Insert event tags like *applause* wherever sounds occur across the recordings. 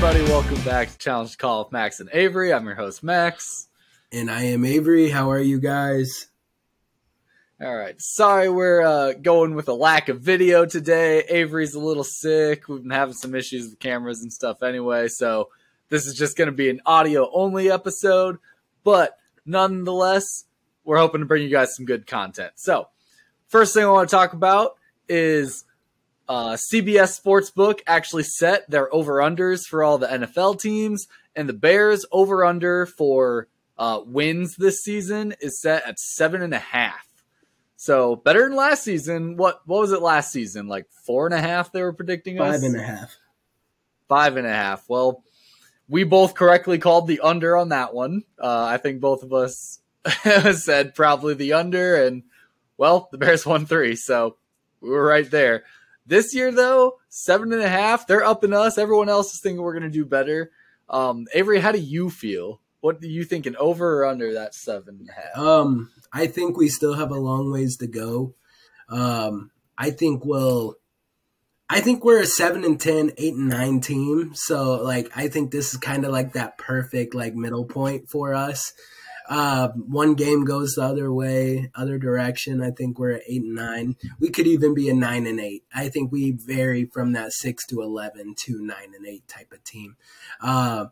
everybody. Welcome back to Challenge Call with Max and Avery. I'm your host, Max. And I am Avery. How are you guys? All right. Sorry we're uh, going with a lack of video today. Avery's a little sick. We've been having some issues with cameras and stuff anyway. So this is just going to be an audio only episode. But nonetheless, we're hoping to bring you guys some good content. So, first thing I want to talk about is uh, CBS Sportsbook actually set their over unders for all the NFL teams, and the Bears over under for uh, wins this season is set at seven and a half. So better than last season. What what was it last season? Like four and a half? They were predicting Five us and a half. five and a half. Well, we both correctly called the under on that one. Uh, I think both of us *laughs* said probably the under, and well, the Bears won three, so we were right there. This year, though, seven and a half, they're upping us. Everyone else is thinking we're going to do better. Um, Avery, how do you feel? What do you think? Over or under that seven and a half? Um, I think we still have a long ways to go. Um, I think we'll. I think we're a seven and 10, 8 and nine team. So like I think this is kind of like that perfect like middle point for us. Uh, one game goes the other way, other direction. I think we're at eight and nine. We could even be a nine and eight. I think we vary from that six to eleven to nine and eight type of team. Uh,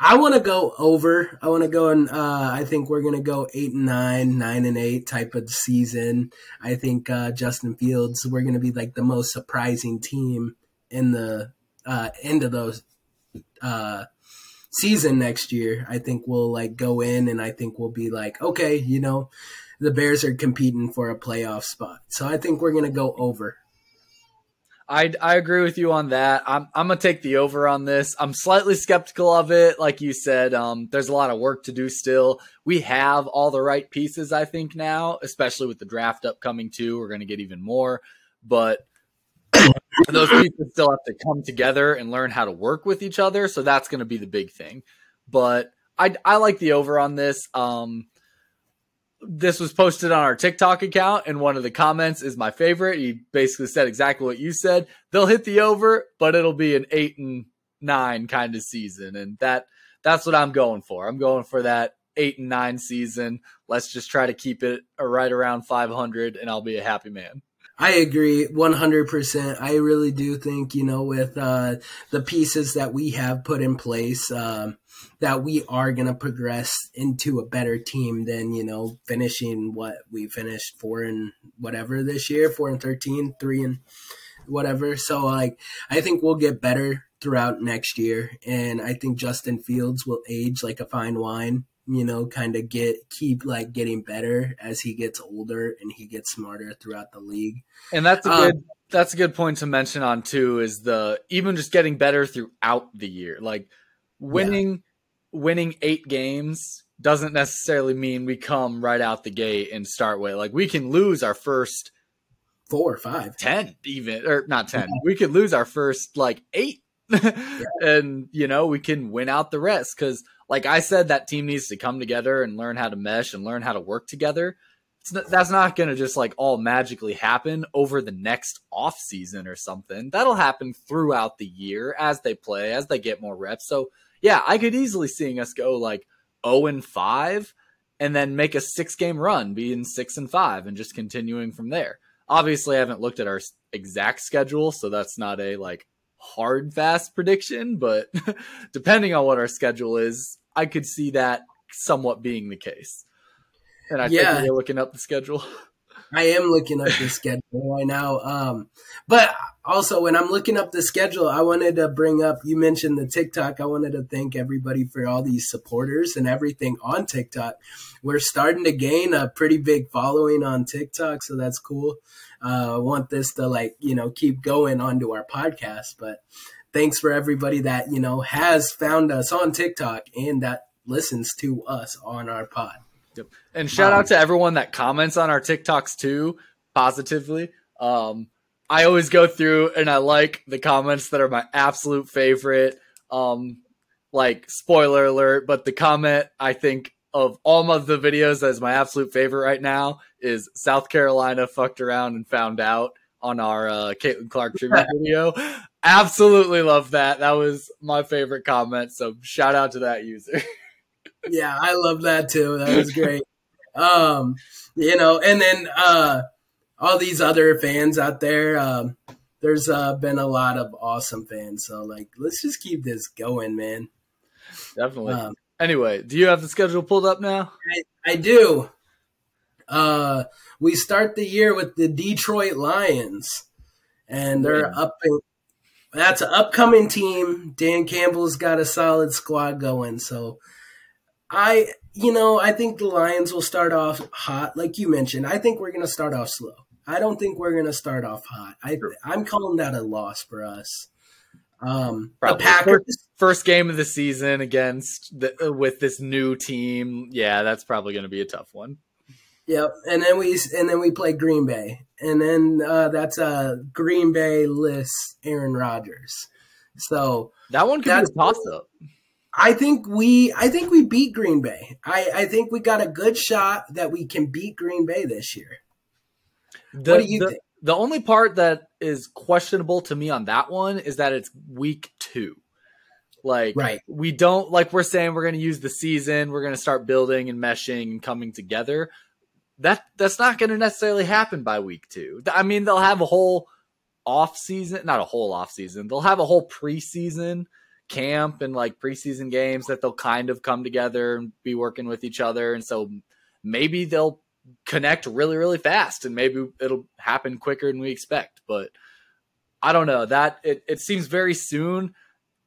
I want to go over. I want to go and uh, I think we're gonna go eight and nine, nine and eight type of season. I think uh, Justin Fields. We're gonna be like the most surprising team in the uh, end of those uh, season next year. I think we'll like go in and I think we'll be like, okay, you know, the Bears are competing for a playoff spot. So I think we're gonna go over. I, I agree with you on that. I'm I'm gonna take the over on this. I'm slightly skeptical of it, like you said. Um, there's a lot of work to do still. We have all the right pieces, I think now, especially with the draft upcoming too. We're gonna get even more, but those people still have to come together and learn how to work with each other. So that's gonna be the big thing. But I I like the over on this. Um, this was posted on our TikTok account, and one of the comments is my favorite. He basically said exactly what you said. They'll hit the over, but it'll be an eight and nine kind of season, and that that's what I'm going for. I'm going for that eight and nine season. Let's just try to keep it right around 500, and I'll be a happy man. I agree 100%. I really do think, you know, with uh, the pieces that we have put in place, um, that we are going to progress into a better team than, you know, finishing what we finished four and whatever this year, four and 13, three and whatever. So, like, I think we'll get better throughout next year. And I think Justin Fields will age like a fine wine you know, kind of get keep like getting better as he gets older and he gets smarter throughout the league. And that's a good um, that's a good point to mention on too is the even just getting better throughout the year. Like winning yeah. winning 8 games doesn't necessarily mean we come right out the gate and start with like we can lose our first four or five, ten, even or not 10. We could lose our first like 8 *laughs* yeah. and you know, we can win out the rest cuz like I said, that team needs to come together and learn how to mesh and learn how to work together. Not, that's not going to just like all magically happen over the next off season or something. That'll happen throughout the year as they play, as they get more reps. So yeah, I could easily seeing us go like 0 and 5 and then make a six game run, being six and five and just continuing from there. Obviously, I haven't looked at our exact schedule, so that's not a like hard fast prediction, but *laughs* depending on what our schedule is, I could see that somewhat being the case. And I yeah. think you're looking up the schedule. I am looking up the *laughs* schedule right now. Um, but also, when I'm looking up the schedule, I wanted to bring up. You mentioned the TikTok. I wanted to thank everybody for all these supporters and everything on TikTok. We're starting to gain a pretty big following on TikTok, so that's cool. Uh, I want this to like you know keep going onto our podcast, but thanks for everybody that you know has found us on TikTok and that listens to us on our pod. Yep. And shout um, out to everyone that comments on our TikToks too, positively. Um, I always go through and I like the comments that are my absolute favorite. Um, like spoiler alert, but the comment I think of all of the videos that is my absolute favorite right now is South Carolina fucked around and found out. On our uh, Caitlin Clark tribute *laughs* video. Absolutely love that. That was my favorite comment. So shout out to that user. *laughs* yeah, I love that too. That was great. um, you know, and then uh, all these other fans out there. Um, there's uh, been a lot of awesome fans. So like, let's just keep this going, man. Definitely. Um, anyway, do you have the schedule pulled up now? I, I do. Uh, we start the year with the Detroit Lions, and they're up. In, that's an upcoming team. Dan Campbell's got a solid squad going, so I, you know, I think the Lions will start off hot, like you mentioned. I think we're going to start off slow. I don't think we're going to start off hot. I, I'm calling that a loss for us. Um, the Packers first, first, game of the season against the, with this new team. Yeah, that's probably going to be a tough one. Yep, and then we and then we play Green Bay, and then uh, that's a Green Bay list Aaron Rodgers. So that one could be a toss up. I think we I think we beat Green Bay. I, I think we got a good shot that we can beat Green Bay this year. The, what do you the, think? The only part that is questionable to me on that one is that it's week two. Like right. we don't like we're saying we're gonna use the season, we're gonna start building and meshing and coming together that that's not going to necessarily happen by week two. I mean, they'll have a whole off season, not a whole off season. They'll have a whole preseason camp and like preseason games that they'll kind of come together and be working with each other. And so maybe they'll connect really, really fast and maybe it'll happen quicker than we expect. But I don't know that it, it seems very soon.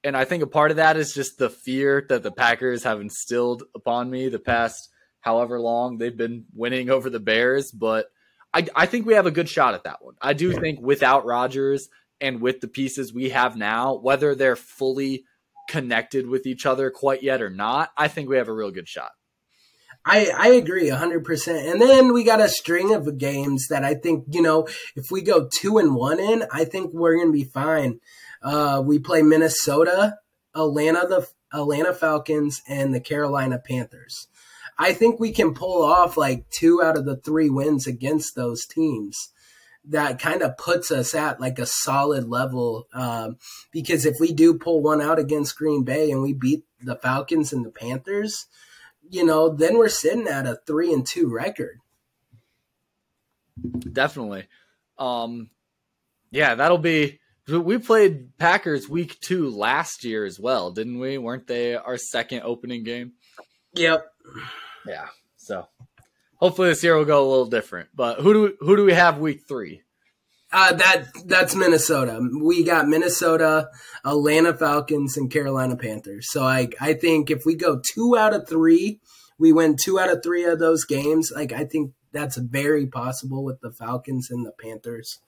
And I think a part of that is just the fear that the Packers have instilled upon me the past however long they've been winning over the Bears. But I, I think we have a good shot at that one. I do think without Rodgers and with the pieces we have now, whether they're fully connected with each other quite yet or not, I think we have a real good shot. I, I agree 100%. And then we got a string of games that I think, you know, if we go two and one in, I think we're going to be fine. Uh, we play Minnesota, Atlanta, the Atlanta Falcons, and the Carolina Panthers. I think we can pull off like two out of the three wins against those teams. That kind of puts us at like a solid level. Um, because if we do pull one out against Green Bay and we beat the Falcons and the Panthers, you know, then we're sitting at a three and two record. Definitely. Um, yeah, that'll be. We played Packers week two last year as well, didn't we? Weren't they our second opening game? Yep. Yeah. So hopefully this year will go a little different. But who do we, who do we have week three? Uh, that that's Minnesota. We got Minnesota, Atlanta Falcons, and Carolina Panthers. So I I think if we go two out of three, we win two out of three of those games. Like I think that's very possible with the Falcons and the Panthers.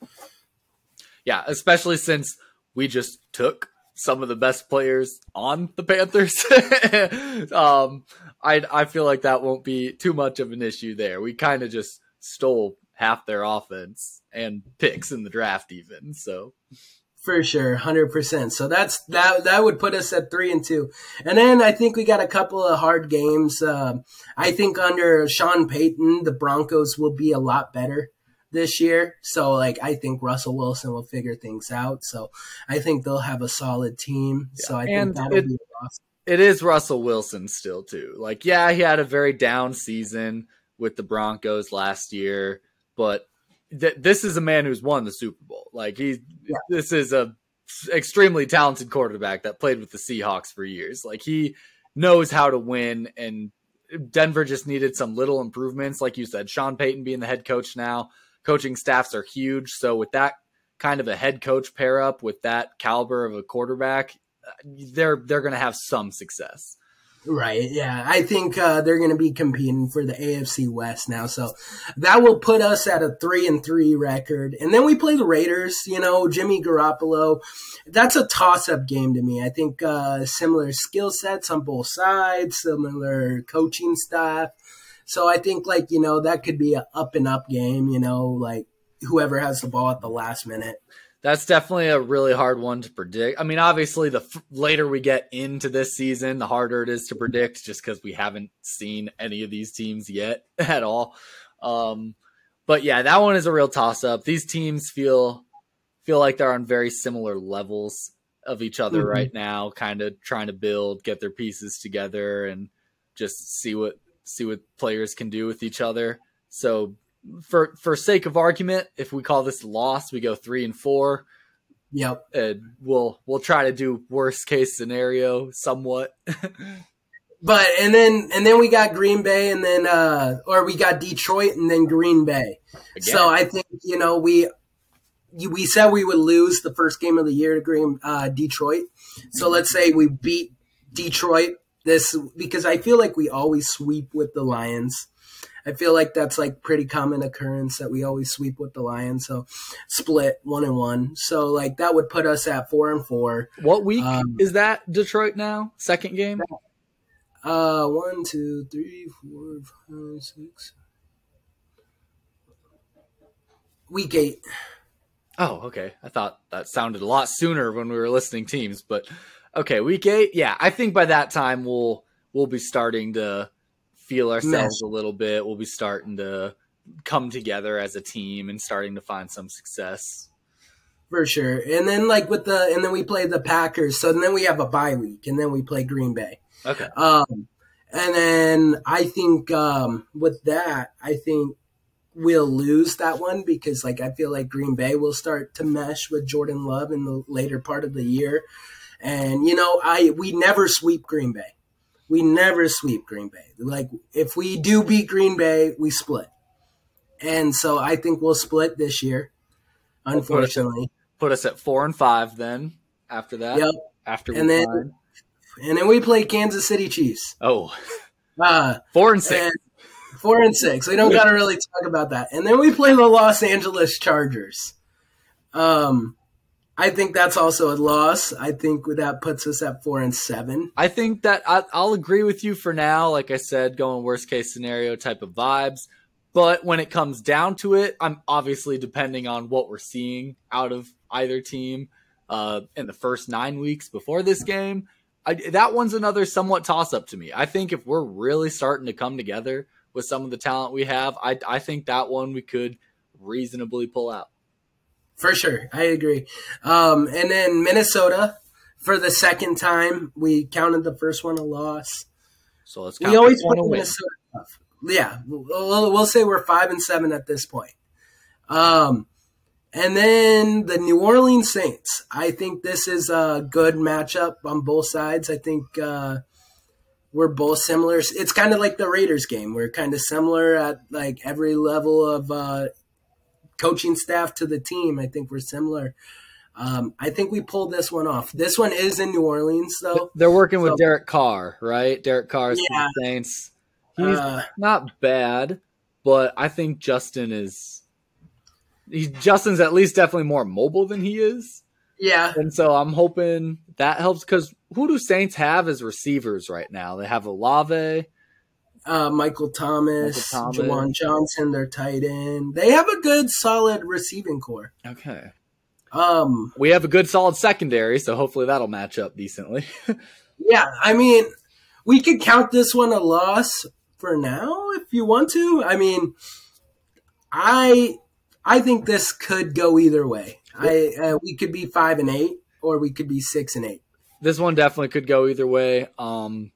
Yeah, especially since we just took some of the best players on the Panthers. *laughs* um, I I feel like that won't be too much of an issue there. We kind of just stole half their offense and picks in the draft, even so. For sure, hundred percent. So that's that. That would put us at three and two, and then I think we got a couple of hard games. Uh, I think under Sean Payton, the Broncos will be a lot better this year. So like I think Russell Wilson will figure things out. So I think they'll have a solid team. Yeah. So I and think that'll it, be awesome it is Russell Wilson still too. Like, yeah, he had a very down season with the Broncos last year, but th- this is a man who's won the Super Bowl. Like, he, yeah. this is a extremely talented quarterback that played with the Seahawks for years. Like, he knows how to win, and Denver just needed some little improvements. Like you said, Sean Payton being the head coach now, coaching staffs are huge. So with that kind of a head coach pair up with that caliber of a quarterback, they're they're going to have some success. Right. Yeah. I think uh, they're going to be competing for the AFC West now. So that will put us at a three and three record. And then we play the Raiders, you know, Jimmy Garoppolo. That's a toss up game to me. I think uh, similar skill sets on both sides, similar coaching staff. So I think, like, you know, that could be a up and up game, you know, like whoever has the ball at the last minute that's definitely a really hard one to predict. I mean, obviously, the f- later we get into this season, the harder it is to predict, just because we haven't seen any of these teams yet *laughs* at all. Um, but yeah, that one is a real toss up. These teams feel feel like they're on very similar levels of each other mm-hmm. right now, kind of trying to build, get their pieces together, and just see what see what players can do with each other. So, for for sake of argument, if we call this loss, we go three and four. Yep, and we'll we'll try to do worst case scenario somewhat. *laughs* but and then and then we got Green Bay and then uh or we got Detroit and then Green Bay. Again. So I think you know we we said we would lose the first game of the year to Green uh, Detroit. So let's say we beat Detroit this because I feel like we always sweep with the Lions. I feel like that's like pretty common occurrence that we always sweep with the Lions. So split one and one. So like that would put us at four and four. What week um, is that? Detroit now second game. Uh, one, two, three, four, five, six. Week eight. Oh, okay. I thought that sounded a lot sooner when we were listing teams, but okay, week eight. Yeah, I think by that time we'll we'll be starting to feel ourselves a little bit. We'll be starting to come together as a team and starting to find some success. For sure. And then like with the and then we play the Packers. So then we have a bye week and then we play Green Bay. Okay. Um and then I think um with that, I think we'll lose that one because like I feel like Green Bay will start to mesh with Jordan Love in the later part of the year. And you know, I we never sweep Green Bay. We never sweep Green Bay. Like if we do beat Green Bay, we split. And so I think we'll split this year. Unfortunately. Put us, put us at 4 and 5 then after that. Yep. After and then and then we play Kansas City Chiefs. Oh. Uh, 4 and 6. And, Four and six. We don't *laughs* got to really talk about that. And then we play the Los Angeles Chargers. Um, I think that's also a loss. I think that puts us at four and seven. I think that I, will agree with you for now. Like I said, going worst case scenario type of vibes. But when it comes down to it, I'm obviously depending on what we're seeing out of either team uh, in the first nine weeks before this game. I, that one's another somewhat toss up to me. I think if we're really starting to come together, with some of the talent we have, I I think that one we could reasonably pull out. For sure, I agree. Um, and then Minnesota for the second time, we counted the first one a loss. So let's. we always put Minnesota tough. Yeah, we'll, we'll say we're five and seven at this point. Um, and then the New Orleans Saints. I think this is a good matchup on both sides. I think uh, we're both similar. It's kind of like the Raiders game. We're kind of similar at like every level of uh, coaching staff to the team. I think we're similar. Um, I think we pulled this one off. This one is in New Orleans, though. They're working so, with Derek Carr, right? Derek Carr is yeah. the Saints. He's uh, not bad, but I think Justin is. He, Justin's at least definitely more mobile than he is. Yeah. And so I'm hoping that helps because who do Saints have as receivers right now? They have Olave, uh, Michael Thomas, Michael Thomas. Juwan Johnson, their tight end. They have a good, solid receiving core. Okay. Um, we have a good, solid secondary, so hopefully that'll match up decently. *laughs* yeah, I mean, we could count this one a loss for now if you want to. I mean, I I think this could go either way. I uh, we could be five and eight, or we could be six and eight. This one definitely could go either way. Um,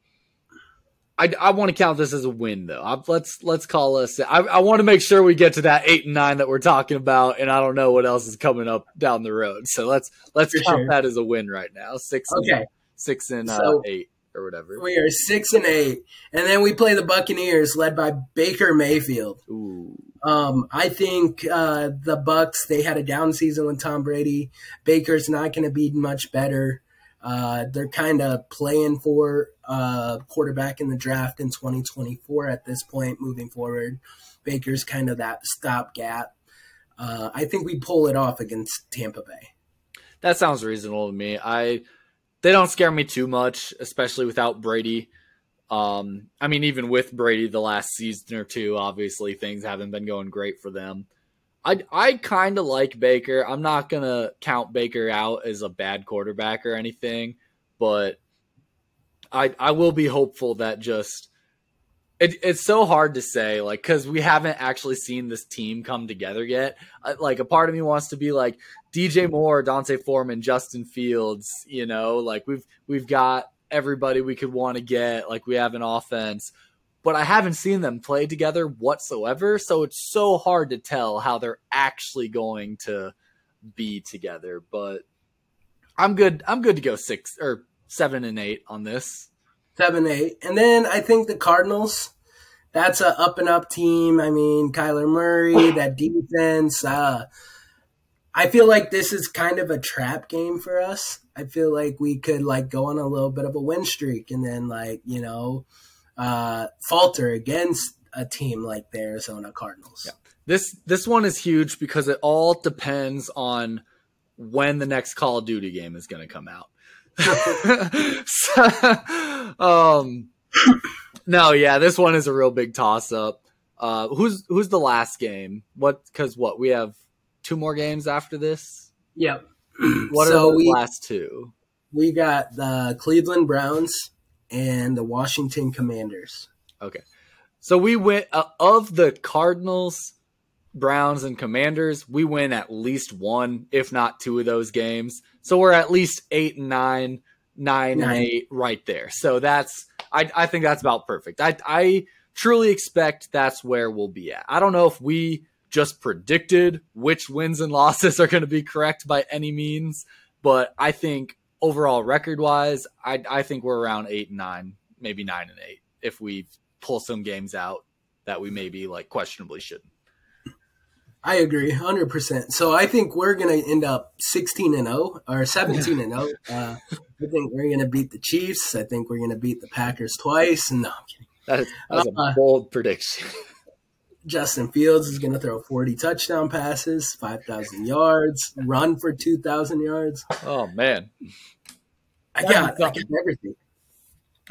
I, I want to count this as a win though. I, let's let's call us. I, I want to make sure we get to that eight and nine that we're talking about, and I don't know what else is coming up down the road. So let's let's For count sure. that as a win right now. Six okay. and, six and uh, eight or whatever. We are six and eight, and then we play the Buccaneers, led by Baker Mayfield. Ooh. Um, I think uh, the Bucks they had a down season with Tom Brady. Baker's not going to be much better. Uh, they're kind of playing for uh, quarterback in the draft in 2024 at this point. Moving forward, Baker's kind of that stopgap. Uh, I think we pull it off against Tampa Bay. That sounds reasonable to me. I they don't scare me too much, especially without Brady. Um, I mean, even with Brady the last season or two, obviously things haven't been going great for them. I I kind of like Baker. I'm not gonna count Baker out as a bad quarterback or anything, but I I will be hopeful that just It, it's so hard to say, like, because we haven't actually seen this team come together yet. Uh, like, a part of me wants to be like DJ Moore, D'Onta Foreman, Justin Fields. You know, like we've we've got everybody we could want to get. Like, we have an offense, but I haven't seen them play together whatsoever. So it's so hard to tell how they're actually going to be together. But I'm good. I'm good to go six or seven and eight on this seven, eight. And then I think the Cardinals, that's a up and up team. I mean, Kyler Murray, *laughs* that defense. Uh, I feel like this is kind of a trap game for us. I feel like we could like go on a little bit of a win streak and then like, you know, uh, falter against a team like the Arizona Cardinals. Yeah. This this one is huge because it all depends on when the next Call of Duty game is going to come out. *laughs* so, um, no, yeah, this one is a real big toss up. Uh, who's who's the last game? What? Because what we have two more games after this. Yep. *clears throat* What so are the we, last two? We got the Cleveland Browns and the Washington Commanders. Okay, so we went uh, of the Cardinals, Browns, and Commanders. We win at least one, if not two of those games. So we're at least eight and nine, nine, nine. and eight right there. So that's I, I think that's about perfect. I I truly expect that's where we'll be at. I don't know if we just predicted which wins and losses are going to be correct by any means, but I think overall record wise, I I think we're around eight and nine, maybe nine and eight if we pull some games out that we maybe like questionably shouldn't. I agree, hundred percent. So I think we're gonna end up sixteen and zero or seventeen and zero. Oh. Uh, I think we're gonna beat the Chiefs. I think we're gonna beat the Packers twice. No, I'm kidding. That is, that is a uh, bold prediction. Justin Fields is gonna throw forty touchdown passes, five thousand yards, run for two thousand yards. Oh man, I got, I got everything.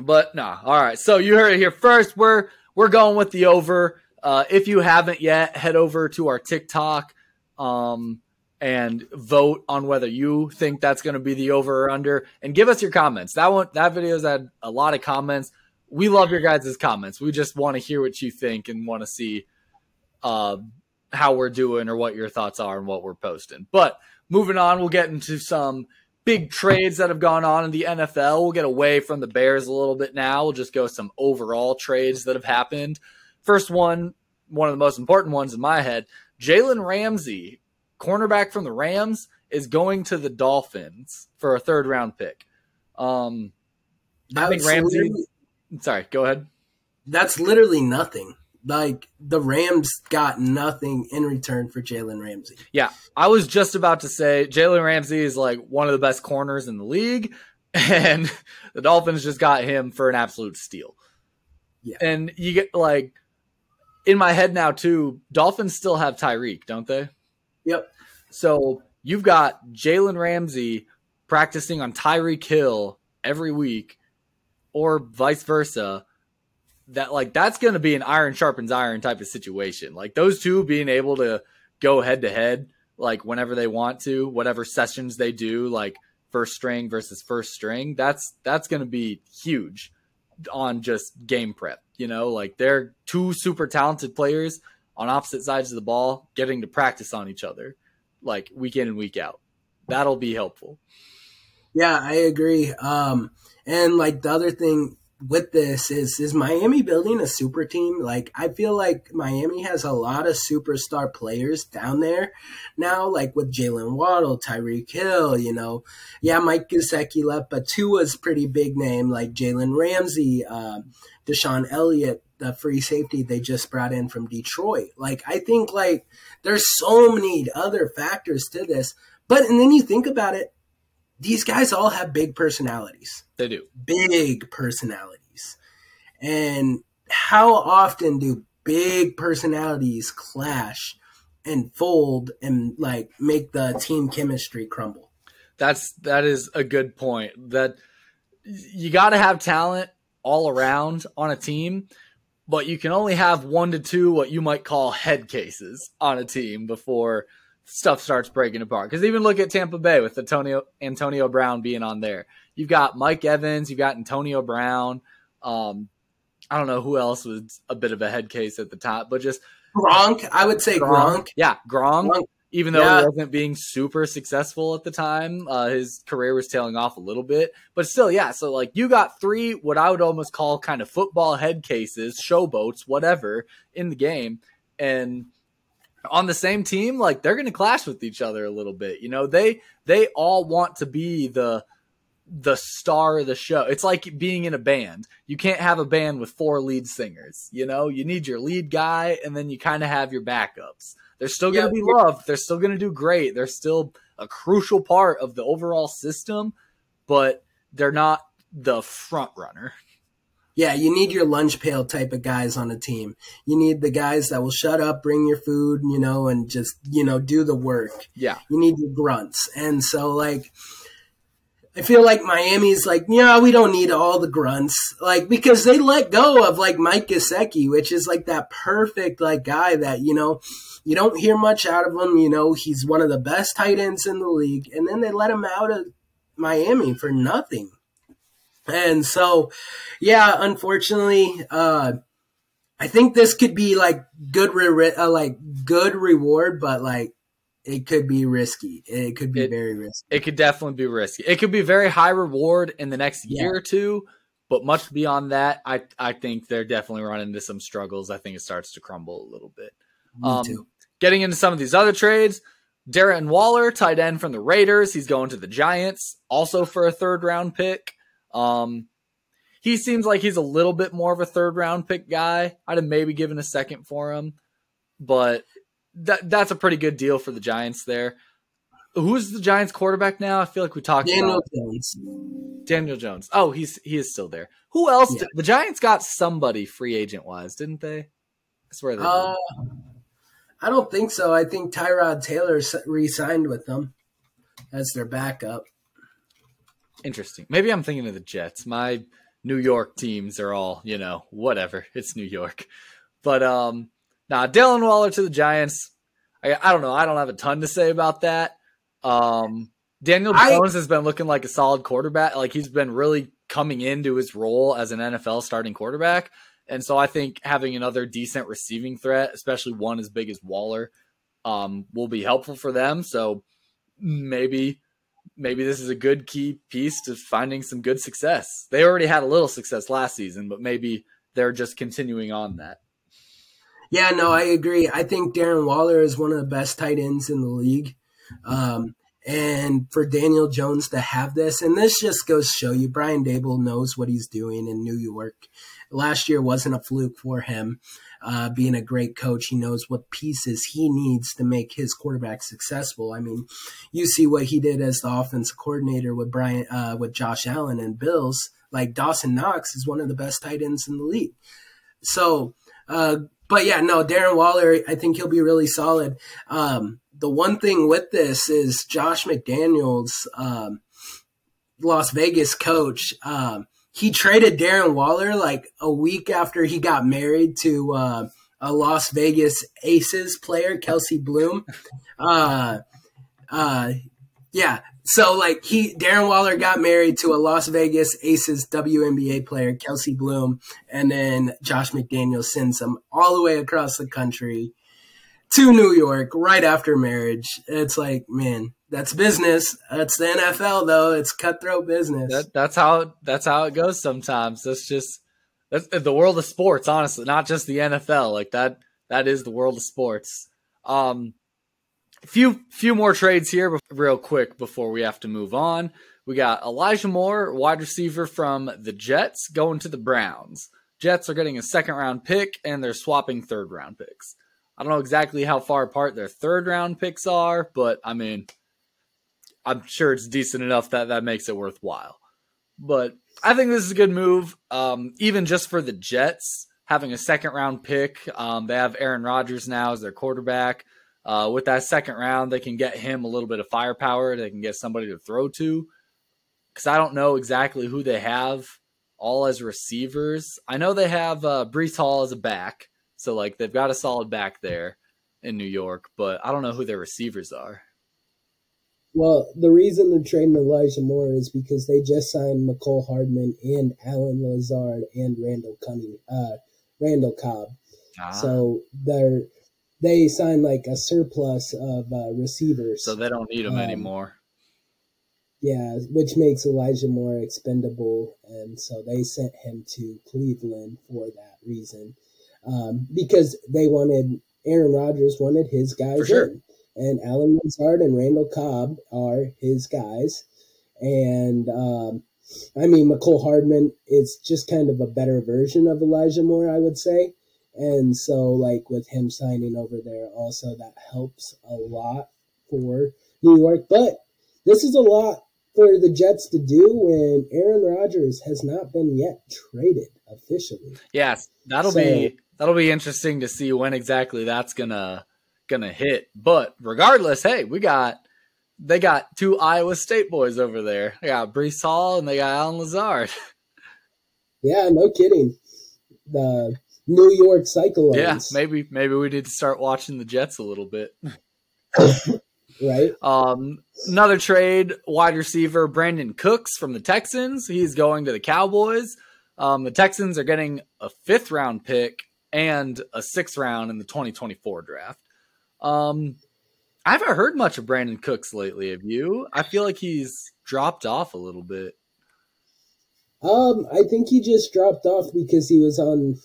But no, nah, all right. So you heard it here first. We're we're going with the over. Uh, if you haven't yet, head over to our TikTok um, and vote on whether you think that's going to be the over or under, and give us your comments. That one, that video's had a lot of comments. We love your guys' comments. We just want to hear what you think and want to see uh, how we're doing or what your thoughts are and what we're posting. But moving on, we'll get into some big trades that have gone on in the NFL. We'll get away from the Bears a little bit now. We'll just go some overall trades that have happened. First one, one of the most important ones in my head, Jalen Ramsey, cornerback from the Rams, is going to the Dolphins for a third round pick. Um, I think Ramsey. Sorry, go ahead. That's literally nothing. Like the Rams got nothing in return for Jalen Ramsey. Yeah, I was just about to say Jalen Ramsey is like one of the best corners in the league, *laughs* and the Dolphins just got him for an absolute steal. Yeah, and you get like in my head now too. Dolphins still have Tyreek, don't they? Yep. So you've got Jalen Ramsey practicing on Tyreek Hill every week, or vice versa. That like that's going to be an iron sharpens iron type of situation. Like those two being able to go head to head, like whenever they want to, whatever sessions they do, like first string versus first string. That's that's going to be huge on just game prep. You know, like they're two super talented players on opposite sides of the ball getting to practice on each other like week in and week out. That'll be helpful. Yeah, I agree. Um, and like the other thing with this is is Miami building a super team? Like I feel like Miami has a lot of superstar players down there now, like with Jaylen Waddle, Tyreek Hill, you know. Yeah, Mike Gesicki left, but Tua's pretty big name, like Jalen Ramsey, uh, DeShon Elliott, the free safety they just brought in from Detroit. Like I think like there's so many other factors to this. But and then you think about it, these guys all have big personalities. They do. Big personalities. And how often do big personalities clash and fold and like make the team chemistry crumble? That's that is a good point. That you got to have talent all around on a team, but you can only have one to two what you might call head cases on a team before stuff starts breaking apart. Because even look at Tampa Bay with Antonio Antonio Brown being on there. You've got Mike Evans, you've got Antonio Brown. Um, I don't know who else was a bit of a head case at the top, but just Gronk. I would say Gronk. Gronk. Yeah, Gronk. Gronk. Even though yeah. he wasn't being super successful at the time, uh, his career was tailing off a little bit. But still, yeah. So like, you got three what I would almost call kind of football head cases, showboats, whatever, in the game, and on the same team, like they're going to clash with each other a little bit. You know, they they all want to be the the star of the show. It's like being in a band. You can't have a band with four lead singers. You know, you need your lead guy, and then you kind of have your backups. They're still going to yeah, be loved. They're still going to do great. They're still a crucial part of the overall system, but they're not the front runner. Yeah, you need your lunch pail type of guys on a team. You need the guys that will shut up, bring your food, you know, and just, you know, do the work. Yeah. You need your grunts. And so, like, I feel like Miami's like, yeah, we don't need all the grunts, like because they let go of like Mike Gesicki, which is like that perfect like guy that you know you don't hear much out of him. You know, he's one of the best tight ends in the league, and then they let him out of Miami for nothing. And so, yeah, unfortunately, uh, I think this could be like good, re- uh, like good reward, but like it could be risky. It could be it, very risky. It could definitely be risky. It could be very high reward in the next yeah. year or two, but much beyond that, I I think they're definitely running into some struggles. I think it starts to crumble a little bit. Me um, too. Getting into some of these other trades, Darren Waller, tight end from the Raiders, he's going to the Giants, also for a third round pick. Um, he seems like he's a little bit more of a third round pick guy. I'd have maybe given a second for him, but that that's a pretty good deal for the Giants there. Who's the Giants quarterback now? I feel like we talked Daniel about Jones. Daniel Jones. Oh, he's he is still there. Who else? Yeah. Did, the Giants got somebody free agent wise, didn't they? I swear they uh, I don't think so. I think Tyrod Taylor re-signed with them as their backup. Interesting. Maybe I'm thinking of the Jets. My New York teams are all, you know, whatever. *laughs* It's New York. But um now, Darren Waller to the Giants. I, I don't know. I don't have a ton to say about that. Um, Daniel Jones I, has been looking like a solid quarterback. Like he's been really coming into his role as an NFL starting quarterback. And so I think having another decent receiving threat, especially one as big as Waller, um, will be helpful for them. So maybe maybe this is a good key piece to finding some good success. They already had a little success last season, but maybe they're just continuing on that. Yeah, no, I agree. I think Darren Waller is one of the best tight ends in the league. Um, and for Daniel Jones to have this, and this just goes show you, Brian Daboll knows what he's doing in New York. Last year wasn't a fluke for him. Uh, being a great coach, he knows what pieces he needs to make his quarterback successful. I mean, you see what he did as the offensive coordinator with Brian, uh, with Josh Allen and Bills. Like Dawson Knox is one of the best tight ends in the league. So, uh, but yeah, no, Darren Waller, I think he'll be really solid. Um, the one thing with this is Josh McDaniels, um, Las Vegas coach. Um, he traded Darren Waller like a week after he got married to uh, a Las Vegas Aces player, Kelsey Plum. Uh, uh, yeah, so like he Darren Waller got married to a Las Vegas Aces WNBA player, Kelsey Plum, and then Josh McDaniel sends him all the way across the country to New York right after marriage. It's like, man, that's business. That's the NFL though. It's cutthroat business. That, that's how that's how it goes sometimes. That's just that's the world of sports, honestly, not just the NFL. Like that that is the world of sports. Um few few more trades here, real quick before we have to move on. We got Elijah Moore, wide receiver from the Jets, going to the Browns. Jets are getting a second round pick and they're swapping third round picks. I don't know exactly how far apart their third round picks are, but I mean, I'm sure it's decent enough that that makes it worthwhile. But I think this is a good move, um, even just for the Jets having a second round pick. Um, they have Aaron Rodgers now as their quarterback. Uh, with that second round, they can get him a little bit of firepower. They can get somebody to throw to. Because I don't know exactly who they have all as receivers. I know they have uh, Breece Hall as a back. So, like, they've got a solid back there in New York, but I don't know who their receivers are. Well, the reason they're trading Elijah Moore is because they just signed Mecole Hardman and Allen Lazard and Randall Cunning, uh, Randall Cobb. Ah. So they're they signed like a surplus of uh, receivers. So they don't need them um, anymore. Yeah, which makes Elijah Moore expendable, and so they sent him to Cleveland for that reason, um, because they wanted Aaron Rodgers wanted his guys sure. in, and Allen Lazard and Randall Cobb are his guys, and um, I mean Mecole Hardman is just kind of a better version of Elijah Moore, I would say, and so like with him signing over there, also that helps a lot for New York, but this is a lot for the Jets to do when Aaron Rodgers has not been yet traded officially. Yes, that'll so, be that'll be interesting to see when exactly that's gonna gonna hit. But regardless, hey, we got they got two Iowa State boys over there. They got Breece Hall and they got Allen Lazard. *laughs* Yeah, no kidding. The New York Cyclones. Yeah, maybe maybe we need to start watching the Jets a little bit. *laughs* Right. Um, another trade, wide receiver Brandin Cooks from the Texans. He's going to the Cowboys. Um, the Texans are getting a fifth round pick and a sixth round in the 2024 draft. Um, I haven't heard much of Brandin Cooks lately. Have you? I feel like he's dropped off a little bit. Um, I think he just dropped off because he was on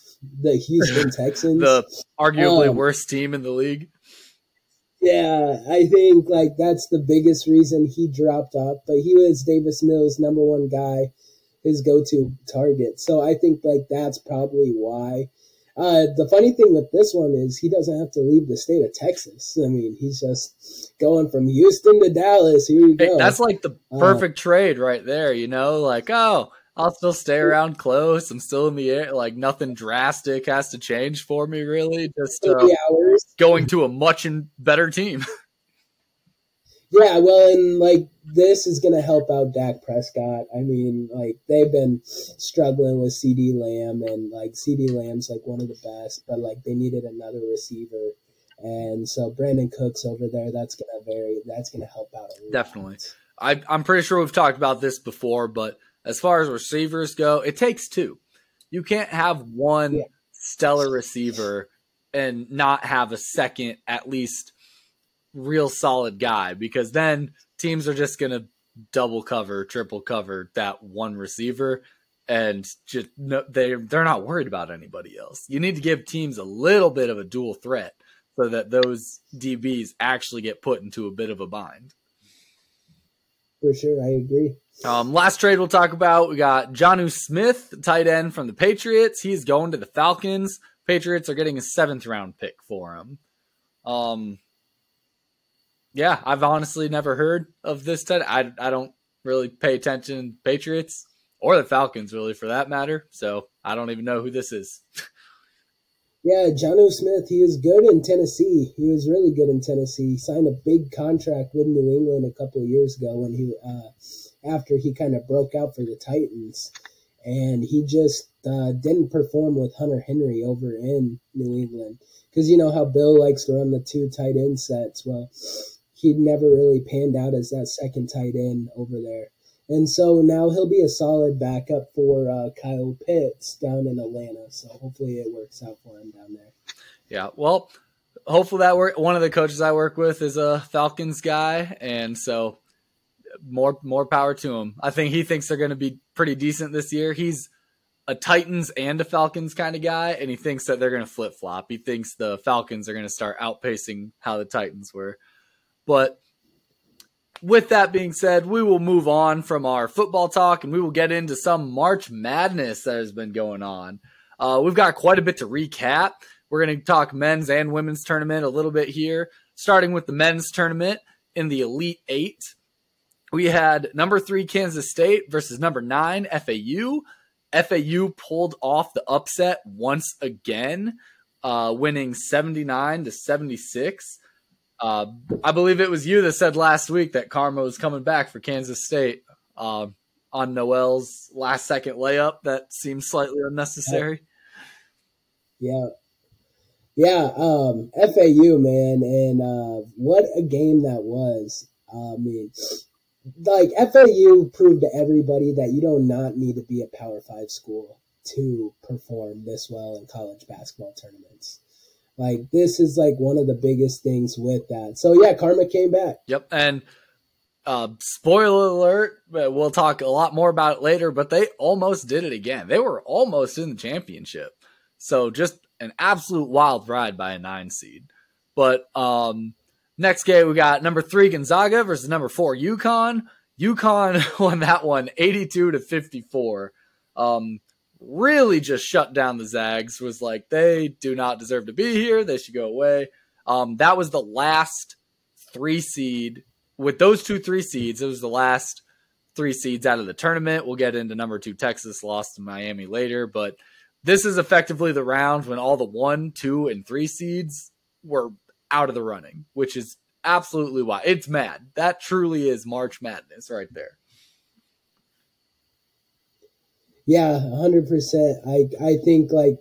the Houston *laughs* Texans, the arguably um, worst team in the league. Yeah, I think like that's the biggest reason he dropped off. But he was Davis Mills' number one guy, his go-to target. So I think like that's probably why. Uh, the funny thing with this one is he doesn't have to leave the state of Texas. I mean, he's just going from Houston to Dallas. Here you go. Hey, that's like the uh, perfect uh, trade right there. You know, like oh, I'll still stay around close. I'm still in the air. Like nothing drastic has to change for me, really. Just uh, going to a much better team. *laughs* yeah, well, and like this is going to help out Dak Prescott. I mean, like they've been struggling with CeeDee Lamb, and like CeeDee Lamb's like one of the best, but like they needed another receiver. And so Brandin Cooks over there, that's gonna vary. That's gonna help out. Definitely. I, I'm pretty sure we've talked about this before, but as far as receivers go, it takes two. You can't have one yeah. stellar receiver and not have a second, at least real solid guy, because then teams are just going to double cover, triple cover that one receiver, and just no, they they're not worried about anybody else. You need to give teams a little bit of a dual threat so that those DBs actually get put into a bit of a bind. For sure, I agree. Um, last trade we'll talk about we got Jonnu Smith, tight end from the Patriots. He's going to the Falcons. Patriots are getting a seventh round pick for him. Um, yeah, I've honestly never heard of this. Tight. I I don't really pay attention Patriots or the Falcons really for that matter. So I don't even know who this is. *laughs* Yeah, Jonnu Smith, he was good in Tennessee. He was really good in Tennessee. He signed a big contract with New England a couple of years ago when he uh, after he kind of broke out for the Titans, and he just uh, didn't perform with Hunter Henry over in New England because you know how Bill likes to run the two tight end sets. Well, he never really panned out as that second tight end over there. And so now he'll be a solid backup for uh, Kyle Pitts down in Atlanta. So hopefully it works out for him down there. Yeah. Well, hopefully that work. One of the coaches I work with is a Falcons guy, and so more more power to him. I think he thinks they're going to be pretty decent this year. He's a Titans and a Falcons kind of guy, and he thinks that they're going to flip flop. He thinks the Falcons are going to start outpacing how the Titans were. But with that being said, we will move on from our football talk and we will get into some March Madness that has been going on. Uh, we've got quite a bit to recap. We're going to talk men's and women's tournament a little bit here, starting with the men's tournament in the Elite Eight. We had number three Kansas State versus number nine FAU. FAU pulled off the upset once again, uh, winning 79 to 76. Uh, I believe it was you that said last week that Karma was coming back for Kansas State uh, on Nowell's last second layup. That seems slightly unnecessary. Yeah. Yeah, um, FAU, man, and uh, what a game that was. I mean, like FAU proved to everybody that you do not need to be a Power Five school to perform this well in college basketball tournaments. Like this is like one of the biggest things with that. So yeah, Karma came back. Yep, and uh, spoiler alert, we'll talk a lot more about it later, but they almost did it again. They were almost in the championship. So just an absolute wild ride by a nine seed. But um, next game, we got number three Gonzaga versus number four UConn. UConn *laughs* won that one 82 to 54. Um, really just shut down the Zags, was like, they do not deserve to be here. They should go away. Um, that was the last three seed with those two three seeds, it was the last three seeds out of the tournament. We'll get into number two Texas lost to Miami later, but this is effectively the round when all the one, two, and three seeds were out of the running, which is absolutely why it's mad. That truly is March Madness right there. Yeah, hundred percent. I I think like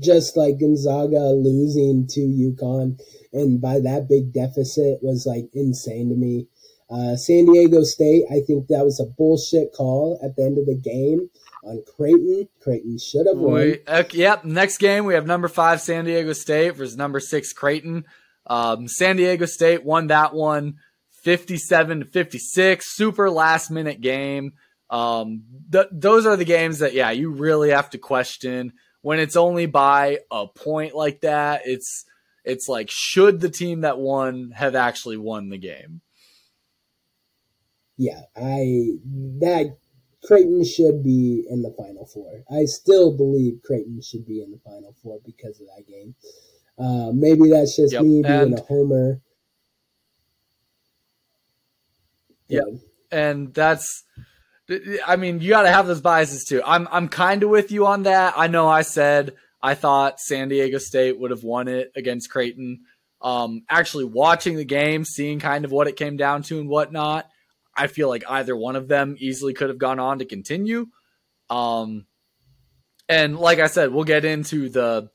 just like Gonzaga losing to UConn and by that big deficit was like insane to me. Uh, San Diego State, I think that was a bullshit call at the end of the game on Creighton. Creighton should have won. We, uh, yep. Next game, we have number five San Diego State versus number six Creighton. Um, San Diego State won that one 57 to 56. Super last minute game. Um, th- those are the games that, yeah, you really have to question when it's only by a point like that. It's it's like, should the team that won have actually won the game? Yeah, I that Creighton should be in the final four. I still believe Creighton should be in the final four because of that game. Uh, maybe that's just yep. me being and, a homer. Yeah, and that's. I mean, you got to have those biases too. I'm I'm kind of with you on that. I know I said I thought San Diego State would have won it against Creighton. Um, actually, watching the game, seeing kind of what it came down to and whatnot, I feel like either one of them easily could have gone on to continue. Um, and like I said, we'll get into the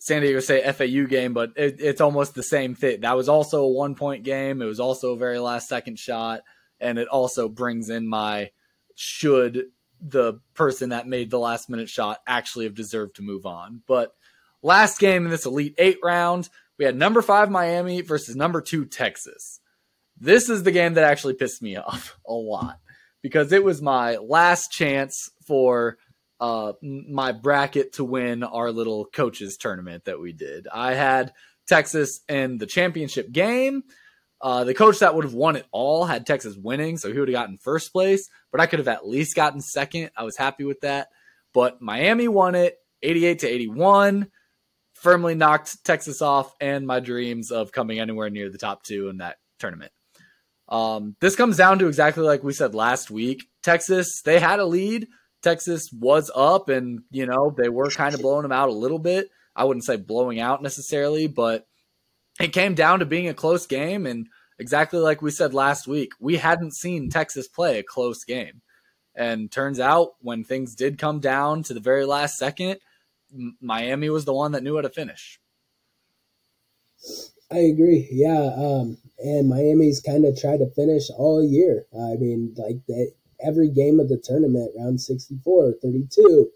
San Diego State FAU game, but it, it's almost the same thing. That was also a one point game. It was also a very last second shot. And it also brings in my should the person that made the last minute shot actually have deserved to move on. But last game in this Elite Eight round, we had number five Miami versus number two Texas. This is the game that actually pissed me *laughs* off a lot because it was my last chance for uh, my bracket to win our little coaches tournament that we did. I had Texas in the championship game. Uh, the coach that would have won it all had Texas winning, so he would have gotten first place, but I could have at least gotten second. I was happy with that. But Miami won it 88 to 81, firmly knocked Texas off and my dreams of coming anywhere near the top two in that tournament. Um, this comes down to exactly like we said last week. Texas, they had a lead. Texas was up, and you know they were kind of blowing them out a little bit. I wouldn't say blowing out necessarily, but it came down to being a close game and exactly like we said last week we hadn't seen texas play a close game. And turns out when things did come down to the very last second miami was the one that knew how to finish. I agree. Yeah um, and miami's kind of tried to finish all year. I mean like every game of the tournament round 64 32